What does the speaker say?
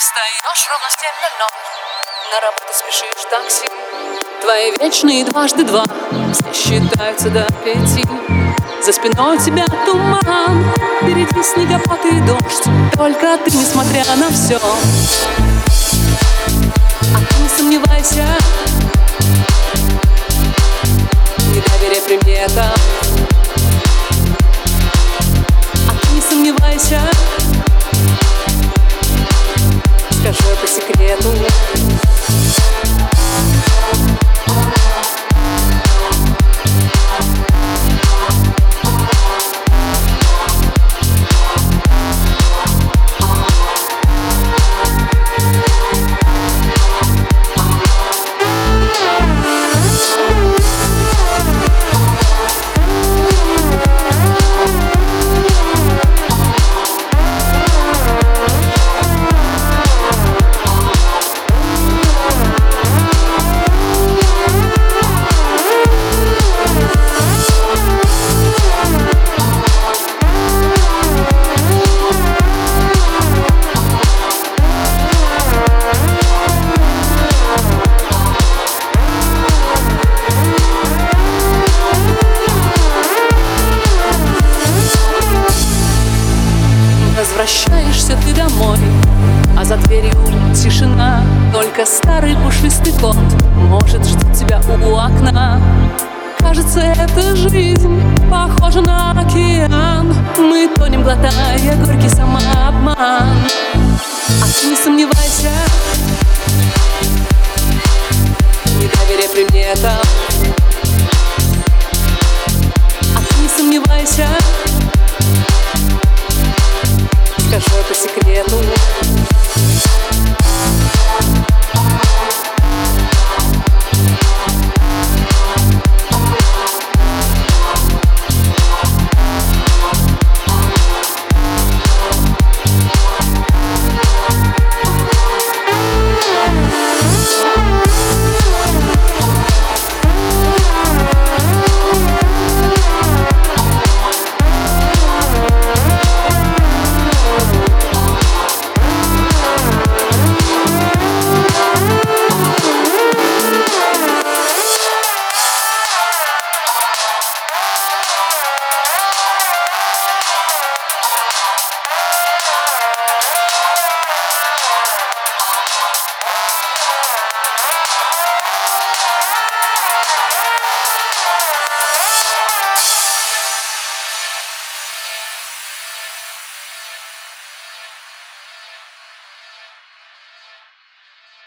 Встаешь ровно в 7.00 На работу спешишь такси Твои вечные дважды два Все считаются до пяти. За спиной у тебя туман Впереди снегопад и дождь. Только ты, несмотря на все А ты не сомневайся Возвращаешься ты домой, а за дверью тишина. Только старый пушистый кот может ждать тебя у окна. Кажется, эта жизнь похожа на океан. Мы тонем, глотая горький самообман. А ты не сомневайся